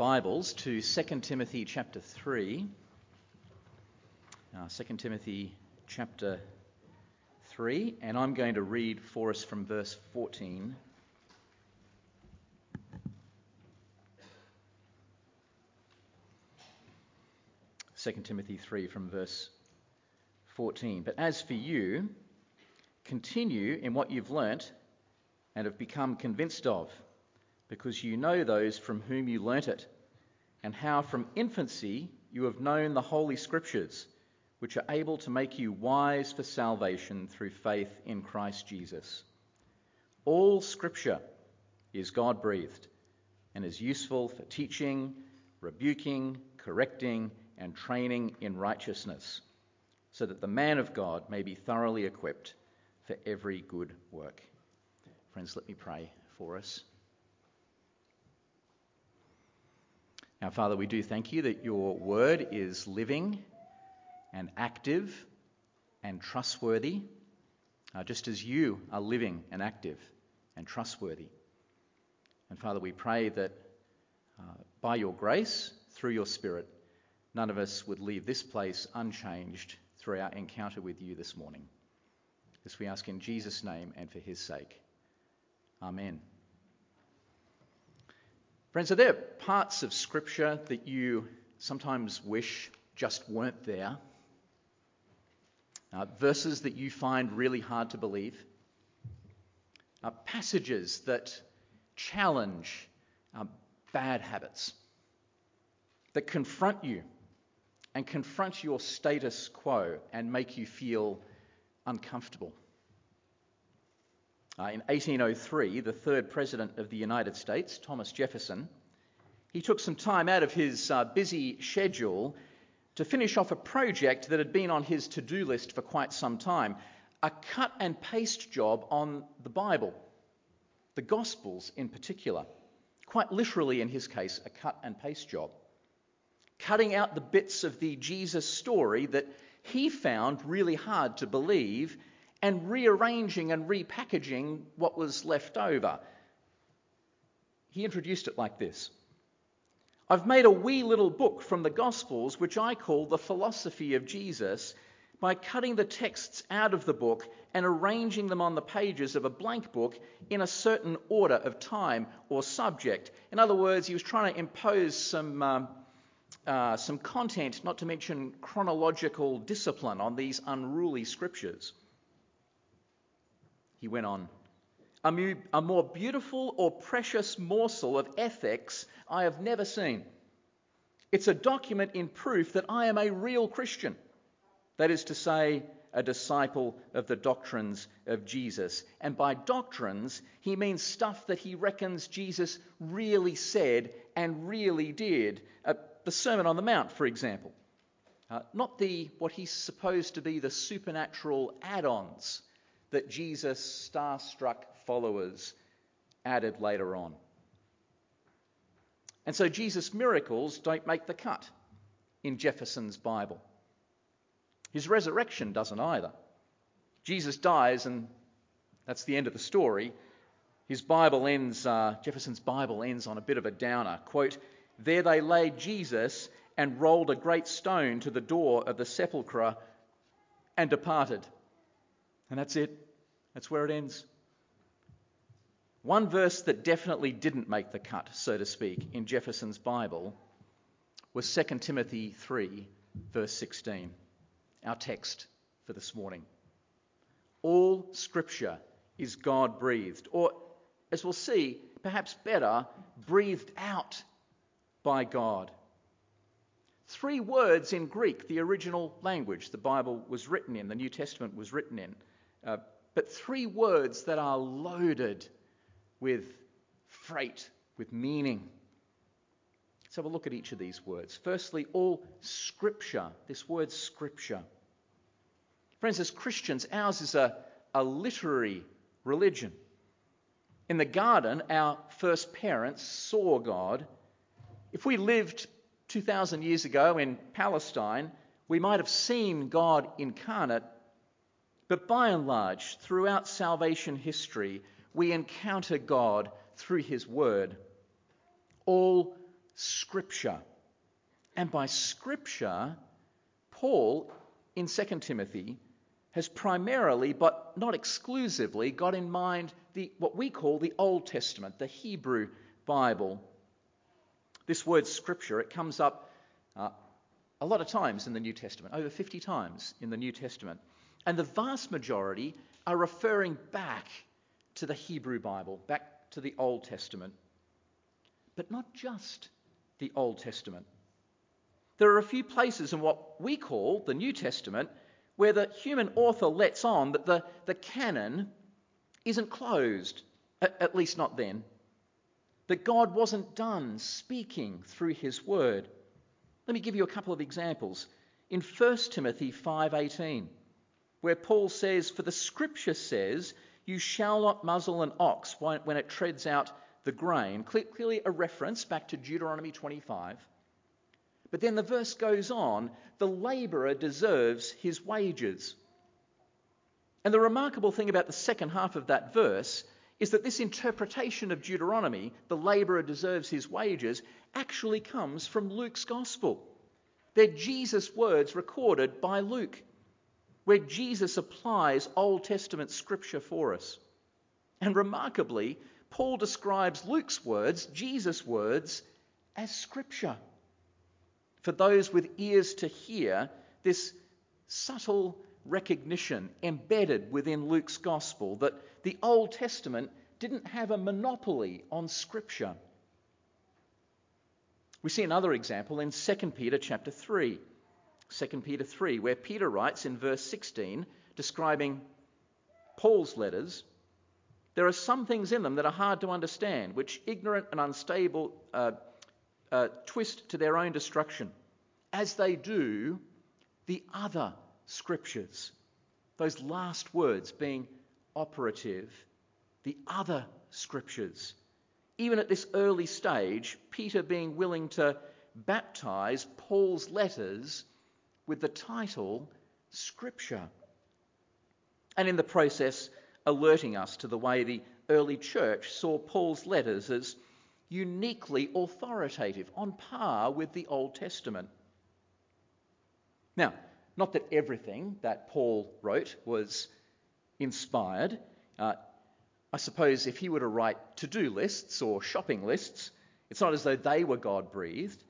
Bibles to 2 Timothy chapter 3. Uh, 2 Timothy chapter 3, and I'm going to read for us from verse 14. Second Timothy 3 from verse 14. But as for you, continue in what you've learnt and have become convinced of because you know those from whom you learnt it, and how from infancy you have known the Holy Scriptures, which are able to make you wise for salvation through faith in Christ Jesus. All Scripture is God breathed and is useful for teaching, rebuking, correcting, and training in righteousness, so that the man of God may be thoroughly equipped for every good work. Friends, let me pray for us. Now, Father, we do thank you that your word is living and active and trustworthy, uh, just as you are living and active and trustworthy. And Father, we pray that uh, by your grace, through your Spirit, none of us would leave this place unchanged through our encounter with you this morning. This we ask in Jesus' name and for his sake. Amen. Friends, are there parts of Scripture that you sometimes wish just weren't there? Uh, verses that you find really hard to believe? Uh, passages that challenge uh, bad habits, that confront you and confront your status quo and make you feel uncomfortable? Uh, in 1803, the third president of the United States, Thomas Jefferson, he took some time out of his uh, busy schedule to finish off a project that had been on his to do list for quite some time a cut and paste job on the Bible, the Gospels in particular. Quite literally, in his case, a cut and paste job. Cutting out the bits of the Jesus story that he found really hard to believe and rearranging and repackaging what was left over. He introduced it like this I've made a wee little book from the Gospels, which I call the philosophy of Jesus, by cutting the texts out of the book and arranging them on the pages of a blank book in a certain order of time or subject. In other words, he was trying to impose some. Uh, uh, some content, not to mention chronological discipline, on these unruly scriptures. He went on, a, more beautiful or precious morsel of ethics I have never seen. It's a document in proof that I am a real Christian. That is to say, a disciple of the doctrines of Jesus. And by doctrines, he means stuff that he reckons Jesus really said and really did. Uh, the Sermon on the Mount, for example. Uh, not the what he's supposed to be the supernatural add-ons that Jesus' starstruck followers added later on. And so Jesus' miracles don't make the cut in Jefferson's Bible. His resurrection doesn't either. Jesus dies, and that's the end of the story. His Bible ends, uh, Jefferson's Bible ends on a bit of a downer. Quote, There they laid Jesus and rolled a great stone to the door of the sepulchre and departed. And that's it. That's where it ends. One verse that definitely didn't make the cut, so to speak, in Jefferson's Bible was 2 Timothy 3, verse 16, our text for this morning. All scripture is God breathed, or as we'll see, perhaps better, breathed out by God. Three words in Greek, the original language the Bible was written in, the New Testament was written in. Uh, but three words that are loaded with freight, with meaning. Let's have a look at each of these words. Firstly, all scripture, this word scripture. Friends, as Christians, ours is a, a literary religion. In the garden, our first parents saw God. If we lived 2,000 years ago in Palestine, we might have seen God incarnate but by and large, throughout salvation history, we encounter God through His Word. All Scripture. And by Scripture, Paul in 2 Timothy has primarily, but not exclusively, got in mind the, what we call the Old Testament, the Hebrew Bible. This word Scripture, it comes up uh, a lot of times in the New Testament, over 50 times in the New Testament. And the vast majority are referring back to the Hebrew Bible, back to the Old Testament. But not just the Old Testament. There are a few places in what we call the New Testament where the human author lets on that the, the canon isn't closed, at, at least not then. That God wasn't done speaking through his word. Let me give you a couple of examples. In 1 Timothy 5:18, where Paul says, "For the scripture says, you shall not muzzle an ox when it treads out the grain." Clearly a reference back to Deuteronomy 25. But then the verse goes on, "The laborer deserves his wages." And the remarkable thing about the second half of that verse is that this interpretation of Deuteronomy, the laborer deserves his wages, actually comes from Luke's gospel. They're Jesus' words recorded by Luke, where Jesus applies Old Testament scripture for us. And remarkably, Paul describes Luke's words, Jesus' words, as scripture. For those with ears to hear, this subtle recognition embedded within Luke's gospel that the Old Testament didn't have a monopoly on scripture. We see another example in 2 Peter chapter 3. 2 Peter 3, where Peter writes in verse 16, describing Paul's letters, there are some things in them that are hard to understand, which ignorant and unstable uh, uh, twist to their own destruction, as they do the other scriptures. Those last words being operative, the other scriptures. Even at this early stage, Peter being willing to baptize Paul's letters with the title Scripture. And in the process, alerting us to the way the early church saw Paul's letters as uniquely authoritative, on par with the Old Testament. Now, not that everything that Paul wrote was inspired. Uh, I suppose if he were to write to do lists or shopping lists, it's not as though they were God breathed.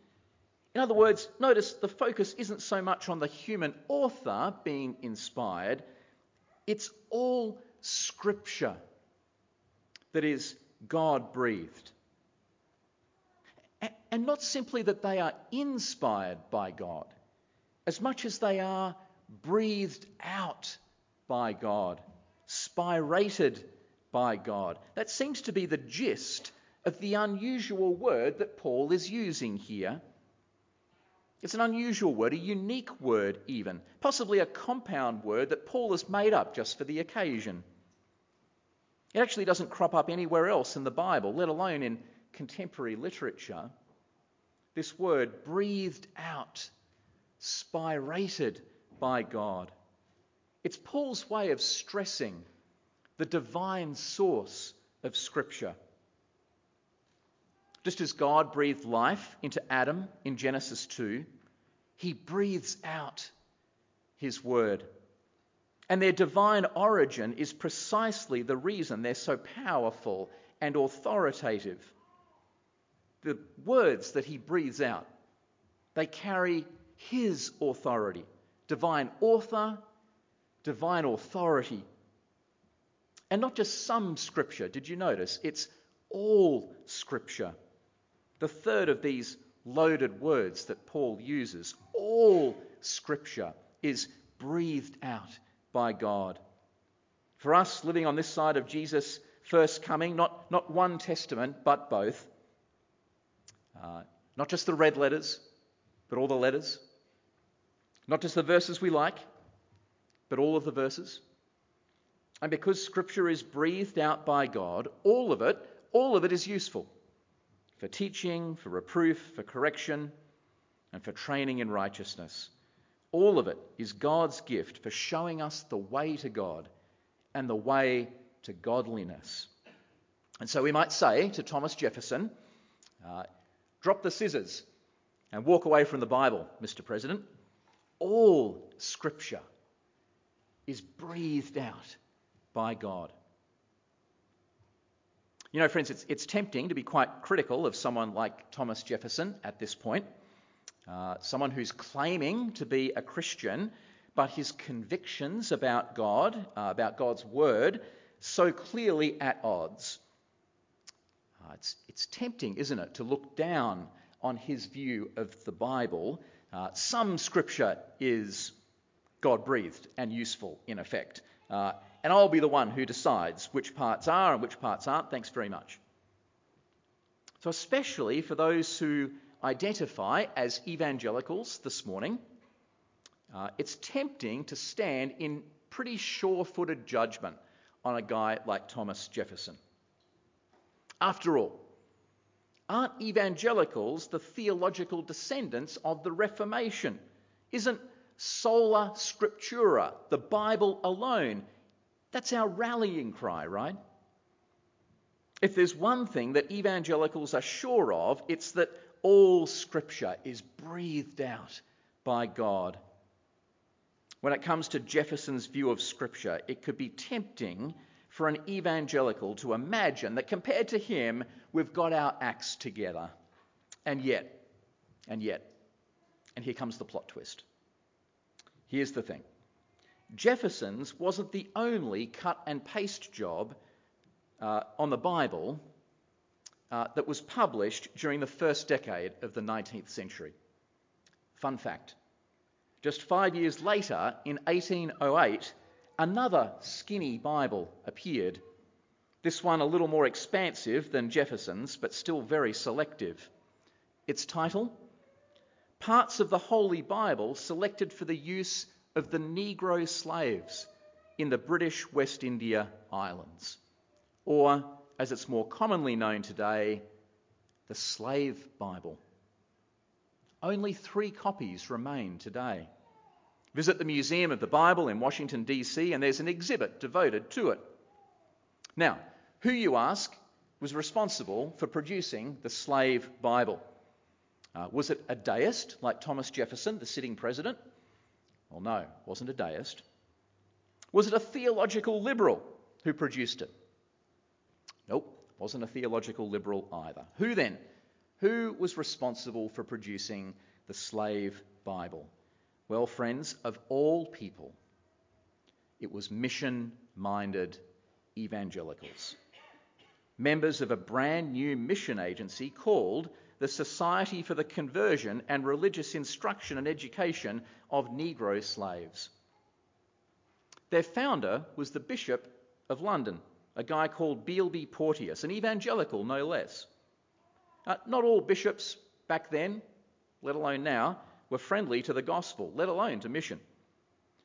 In other words, notice the focus isn't so much on the human author being inspired, it's all scripture that is God breathed. And not simply that they are inspired by God, as much as they are breathed out by God, spirated by God. That seems to be the gist of the unusual word that Paul is using here. It's an unusual word, a unique word, even, possibly a compound word that Paul has made up just for the occasion. It actually doesn't crop up anywhere else in the Bible, let alone in contemporary literature. This word, breathed out, spirated by God. It's Paul's way of stressing the divine source of Scripture. Just as God breathed life into Adam in Genesis 2, he breathes out his word. And their divine origin is precisely the reason they're so powerful and authoritative. The words that he breathes out, they carry his authority. Divine author, divine authority. And not just some scripture, did you notice? It's all scripture. The third of these loaded words that Paul uses, all scripture, is breathed out by God. For us living on this side of Jesus' first coming, not, not one testament, but both, uh, not just the red letters, but all the letters, not just the verses we like, but all of the verses. And because Scripture is breathed out by God, all of it, all of it is useful for teaching, for reproof, for correction, and for training in righteousness. All of it is God's gift for showing us the way to God and the way to godliness. And so we might say to Thomas Jefferson, uh, drop the scissors and walk away from the Bible, Mr. President. All Scripture is breathed out by God. You know, friends, it's, it's tempting to be quite critical of someone like Thomas Jefferson at this point, uh, someone who's claiming to be a Christian, but his convictions about God, uh, about God's Word, so clearly at odds. Uh, it's, it's tempting, isn't it, to look down on his view of the Bible. Uh, some scripture is God breathed and useful in effect. And I'll be the one who decides which parts are and which parts aren't. Thanks very much. So, especially for those who identify as evangelicals this morning, uh, it's tempting to stand in pretty sure footed judgment on a guy like Thomas Jefferson. After all, aren't evangelicals the theological descendants of the Reformation? Isn't sola scriptura, the Bible alone, that's our rallying cry, right? If there's one thing that evangelicals are sure of, it's that all Scripture is breathed out by God. When it comes to Jefferson's view of Scripture, it could be tempting for an evangelical to imagine that compared to him, we've got our acts together. And yet, and yet, and here comes the plot twist. Here's the thing Jefferson's wasn't the only cut and paste job uh, on the Bible uh, that was published during the first decade of the 19th century. Fun fact just five years later, in 1808, another skinny Bible appeared. This one a little more expansive than Jefferson's, but still very selective. Its title? Parts of the Holy Bible selected for the use of the Negro slaves in the British West India Islands, or as it's more commonly known today, the Slave Bible. Only three copies remain today. Visit the Museum of the Bible in Washington, D.C., and there's an exhibit devoted to it. Now, who, you ask, was responsible for producing the Slave Bible? Uh, was it a deist like Thomas Jefferson, the sitting president? Well, no, wasn't a deist. Was it a theological liberal who produced it? Nope, wasn't a theological liberal either. Who then? Who was responsible for producing the slave Bible? Well, friends, of all people, it was mission minded evangelicals. Members of a brand new mission agency called the Society for the Conversion and Religious Instruction and Education of Negro Slaves. Their founder was the Bishop of London, a guy called Beilby Porteus, an evangelical no less. Uh, not all bishops back then, let alone now, were friendly to the gospel, let alone to mission.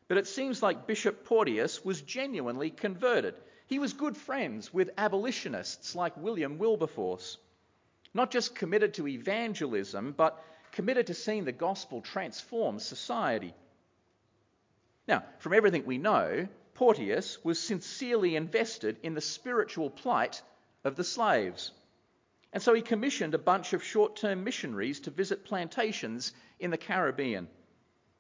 But it seems like Bishop Porteus was genuinely converted. He was good friends with abolitionists like William Wilberforce not just committed to evangelism, but committed to seeing the gospel transform society. Now, from everything we know, Porteus was sincerely invested in the spiritual plight of the slaves. And so he commissioned a bunch of short term missionaries to visit plantations in the Caribbean.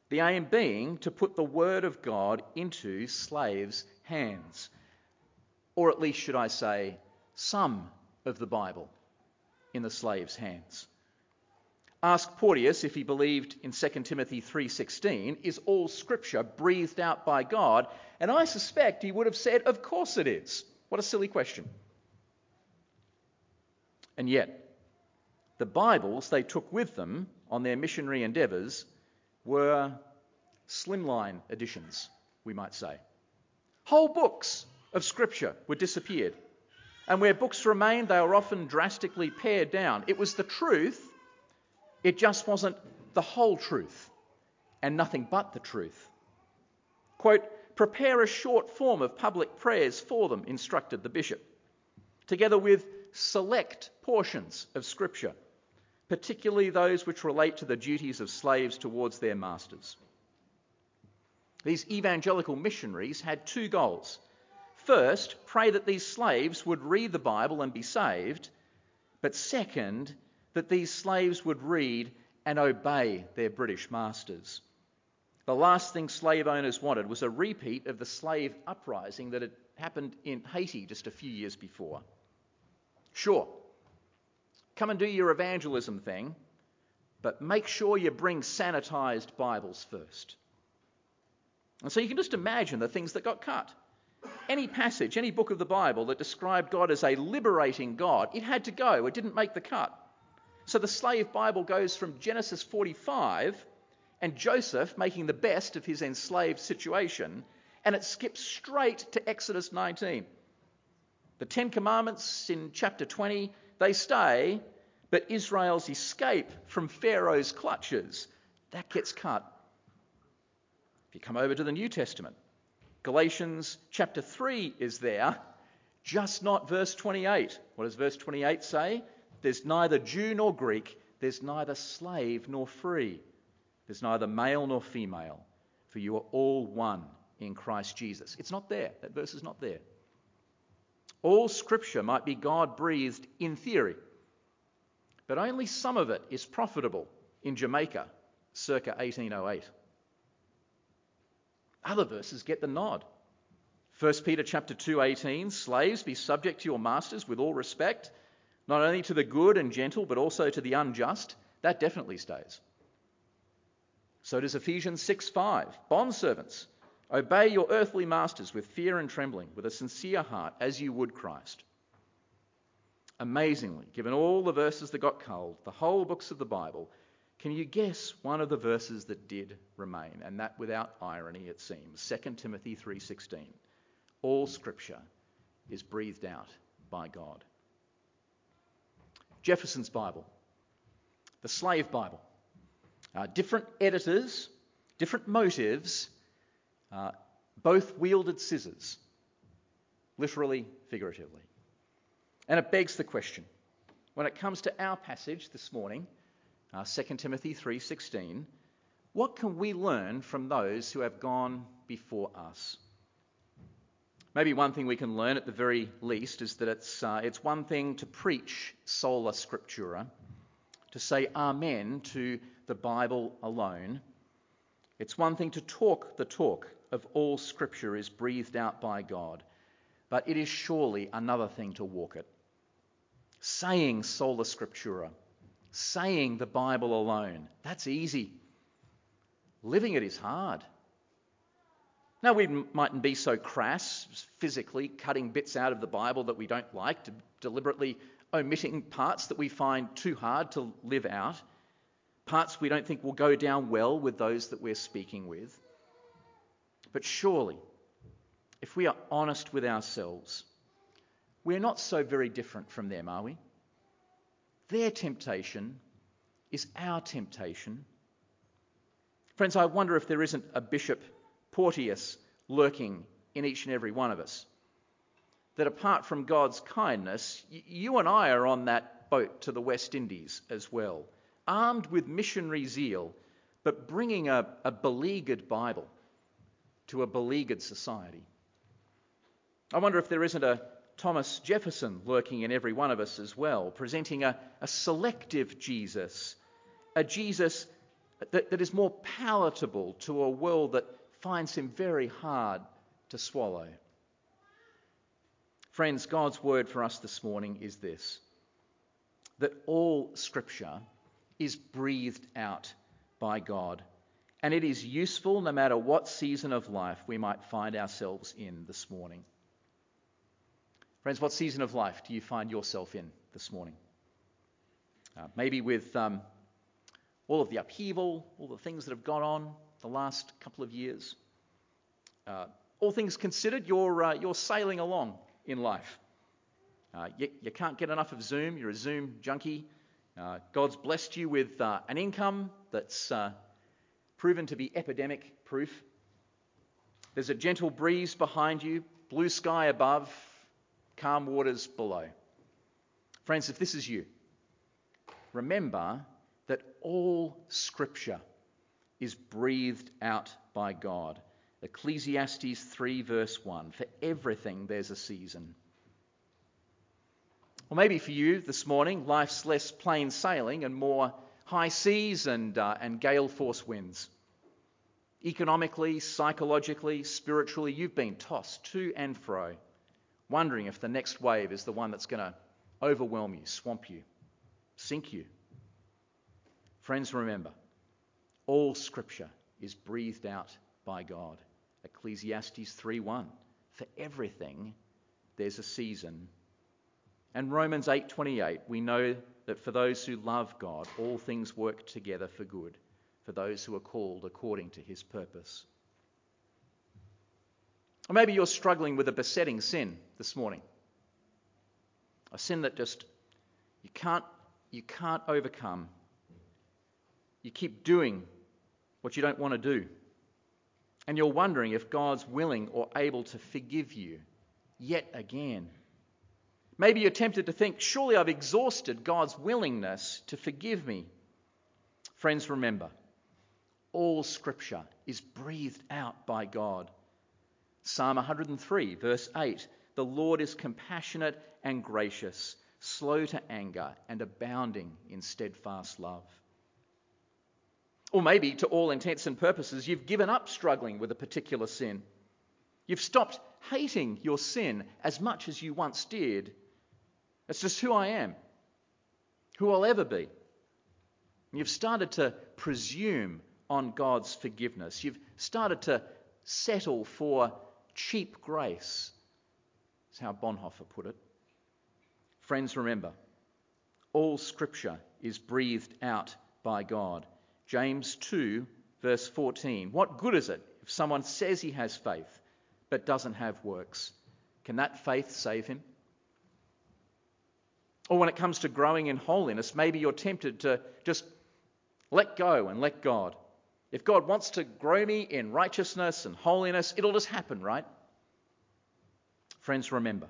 The aim being to put the word of God into slaves' hands. Or at least, should I say, some of the Bible in the slave's hands. Ask Porteus if he believed in 2 Timothy 3:16 is all scripture breathed out by God, and I suspect he would have said of course it is. What a silly question. And yet, the Bibles they took with them on their missionary endeavours were slimline editions, we might say. Whole books of scripture were disappeared. And where books remained, they were often drastically pared down. It was the truth, it just wasn't the whole truth, and nothing but the truth. Quote, prepare a short form of public prayers for them, instructed the bishop, together with select portions of Scripture, particularly those which relate to the duties of slaves towards their masters. These evangelical missionaries had two goals First, pray that these slaves would read the Bible and be saved. But second, that these slaves would read and obey their British masters. The last thing slave owners wanted was a repeat of the slave uprising that had happened in Haiti just a few years before. Sure, come and do your evangelism thing, but make sure you bring sanitized Bibles first. And so you can just imagine the things that got cut. Any passage, any book of the Bible that described God as a liberating God, it had to go. It didn't make the cut. So the slave Bible goes from Genesis 45 and Joseph making the best of his enslaved situation, and it skips straight to Exodus 19. The Ten Commandments in chapter 20, they stay, but Israel's escape from Pharaoh's clutches, that gets cut. If you come over to the New Testament, Galatians chapter 3 is there, just not verse 28. What does verse 28 say? There's neither Jew nor Greek, there's neither slave nor free, there's neither male nor female, for you are all one in Christ Jesus. It's not there. That verse is not there. All scripture might be God breathed in theory, but only some of it is profitable in Jamaica circa 1808. Other verses get the nod. 1 Peter chapter 2:18 Slaves be subject to your masters with all respect not only to the good and gentle, but also to the unjust, that definitely stays. So does Ephesians 6 5. Bondservants, obey your earthly masters with fear and trembling, with a sincere heart, as you would Christ. Amazingly, given all the verses that got culled, the whole books of the Bible, can you guess one of the verses that did remain? And that without irony, it seems. 2 Timothy 3:16. All scripture is breathed out by God. Jefferson's Bible, the Slave Bible. Uh, different editors, different motives, uh, both wielded scissors, literally, figuratively. And it begs the question when it comes to our passage this morning, uh, 2 Timothy 3:16, what can we learn from those who have gone before us? Maybe one thing we can learn at the very least is that it's, uh, it's one thing to preach sola scriptura, to say amen to the Bible alone. It's one thing to talk the talk of all scripture is breathed out by God, but it is surely another thing to walk it. Saying sola scriptura, saying the Bible alone, that's easy. Living it is hard. Now, we mightn't be so crass, physically cutting bits out of the Bible that we don't like, to deliberately omitting parts that we find too hard to live out, parts we don't think will go down well with those that we're speaking with. But surely, if we are honest with ourselves, we're not so very different from them, are we? Their temptation is our temptation. Friends, I wonder if there isn't a bishop Porteus lurking in each and every one of us. That apart from God's kindness, you and I are on that boat to the West Indies as well, armed with missionary zeal, but bringing a, a beleaguered Bible to a beleaguered society. I wonder if there isn't a Thomas Jefferson lurking in every one of us as well, presenting a, a selective Jesus, a Jesus that, that is more palatable to a world that finds him very hard to swallow. Friends, God's word for us this morning is this that all scripture is breathed out by God, and it is useful no matter what season of life we might find ourselves in this morning. Friends, what season of life do you find yourself in this morning? Uh, maybe with um, all of the upheaval, all the things that have gone on, the last couple of years. Uh, all things considered, you're, uh, you're sailing along in life. Uh, you, you, can't get enough of Zoom, you're a Zoom junkie. Uh, God's blessed you with uh, an income that's proven to be epidemic proof. There's a gentle breeze behind you, blue sky above, calm waters below. Friends, if this is you, remember that all Scripture is breathed out by God. Ecclesiastes 3, verse 1 For everything there's a season. Or maybe for you this morning, life's less plain sailing and more high seas and, uh, and gale force winds. Economically, psychologically, spiritually, you've been tossed to and fro, wondering if the next wave is the one that's going to overwhelm you, swamp you, sink you. Friends, remember, all scripture is breathed out by God. Ecclesiastes 3:1. For everything there's a season. And Romans 8:28, we know that for those who love God, all things work together for good, for those who are called according to his purpose. Or maybe you're struggling with a besetting sin this morning. A sin that just you can't you can't overcome. You keep doing what you don't want to do. And you're wondering if God's willing or able to forgive you yet again. Maybe you're tempted to think, surely I've exhausted God's willingness to forgive me. Friends, remember, all scripture is breathed out by God. Psalm 103, verse 8 The Lord is compassionate and gracious, slow to anger, and abounding in steadfast love. Or maybe, to all intents and purposes, you've given up struggling with a particular sin. You've stopped hating your sin as much as you once did. It's just who I am, who I'll ever be. You've started to presume on God's forgiveness. You've started to settle for cheap grace. is how Bonhoeffer put it. Friends, remember, all scripture is breathed out by God. James 2, verse 14. What good is it if someone says he has faith but doesn't have works? Can that faith save him? Or when it comes to growing in holiness, maybe you're tempted to just let go and let God. If God wants to grow me in righteousness and holiness, it'll just happen, right? Friends, remember,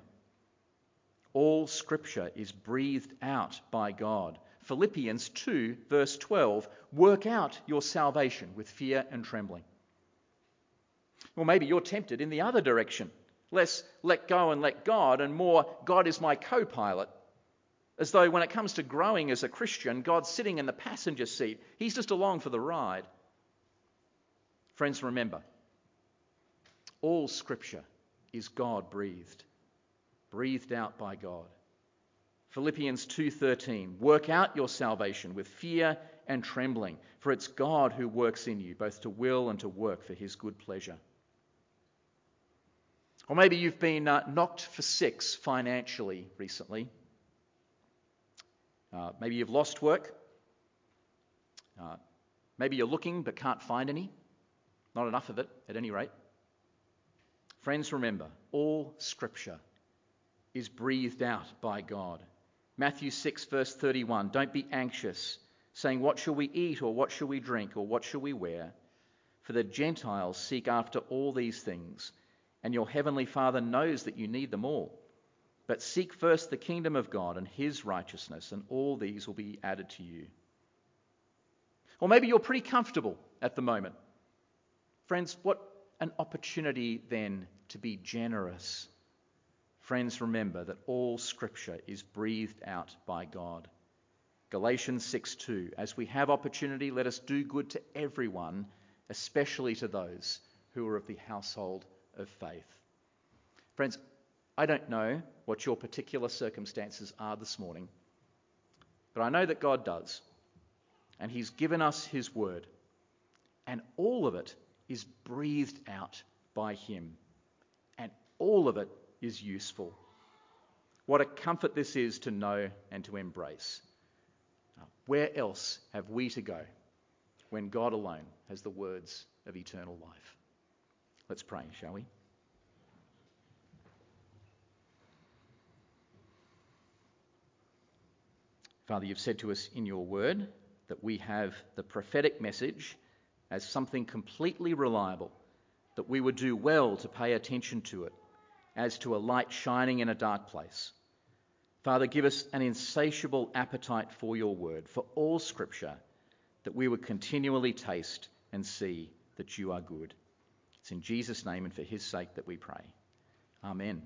all scripture is breathed out by God. Philippians 2, verse 12 work out your salvation with fear and trembling. Or maybe you're tempted in the other direction. Less let go and let God, and more God is my co pilot. As though when it comes to growing as a Christian, God's sitting in the passenger seat. He's just along for the ride. Friends, remember, all scripture is God breathed, breathed out by God. Philippians 2:13 Work out your salvation with fear and trembling, for it's God who works in you both to will and to work for his good pleasure. Or maybe you've been uh, knocked for six financially recently. Uh, maybe you've lost work. Uh, maybe you're looking but can't find any. Not enough of it, at any rate. Friends, remember, all Scripture is breathed out by God. Matthew 6, verse 31 Don't be anxious, saying, What shall we eat, or what shall we drink, or what shall we wear? For the Gentiles seek after all these things, and your heavenly Father knows that you need them all. But seek first the kingdom of God and his righteousness, and all these will be added to you. Or maybe you're pretty comfortable at the moment. Friends, what an opportunity then to be generous. Friends, remember that all scripture is breathed out by God. Galatians 6:2 As we have opportunity let us do good to everyone, especially to those who are of the household of faith. Friends, I don't know what your particular circumstances are this morning, but I know that God does. And He's given us His word. And all of it is breathed out by Him. And all of it is useful. What a comfort this is to know and to embrace. Where else have we to go when God alone has the words of eternal life? Let's pray, shall we? Father, you've said to us in your word that we have the prophetic message as something completely reliable, that we would do well to pay attention to it as to a light shining in a dark place. Father, give us an insatiable appetite for your word, for all scripture, that we would continually taste and see that you are good. It's in Jesus' name and for his sake that we pray. Amen.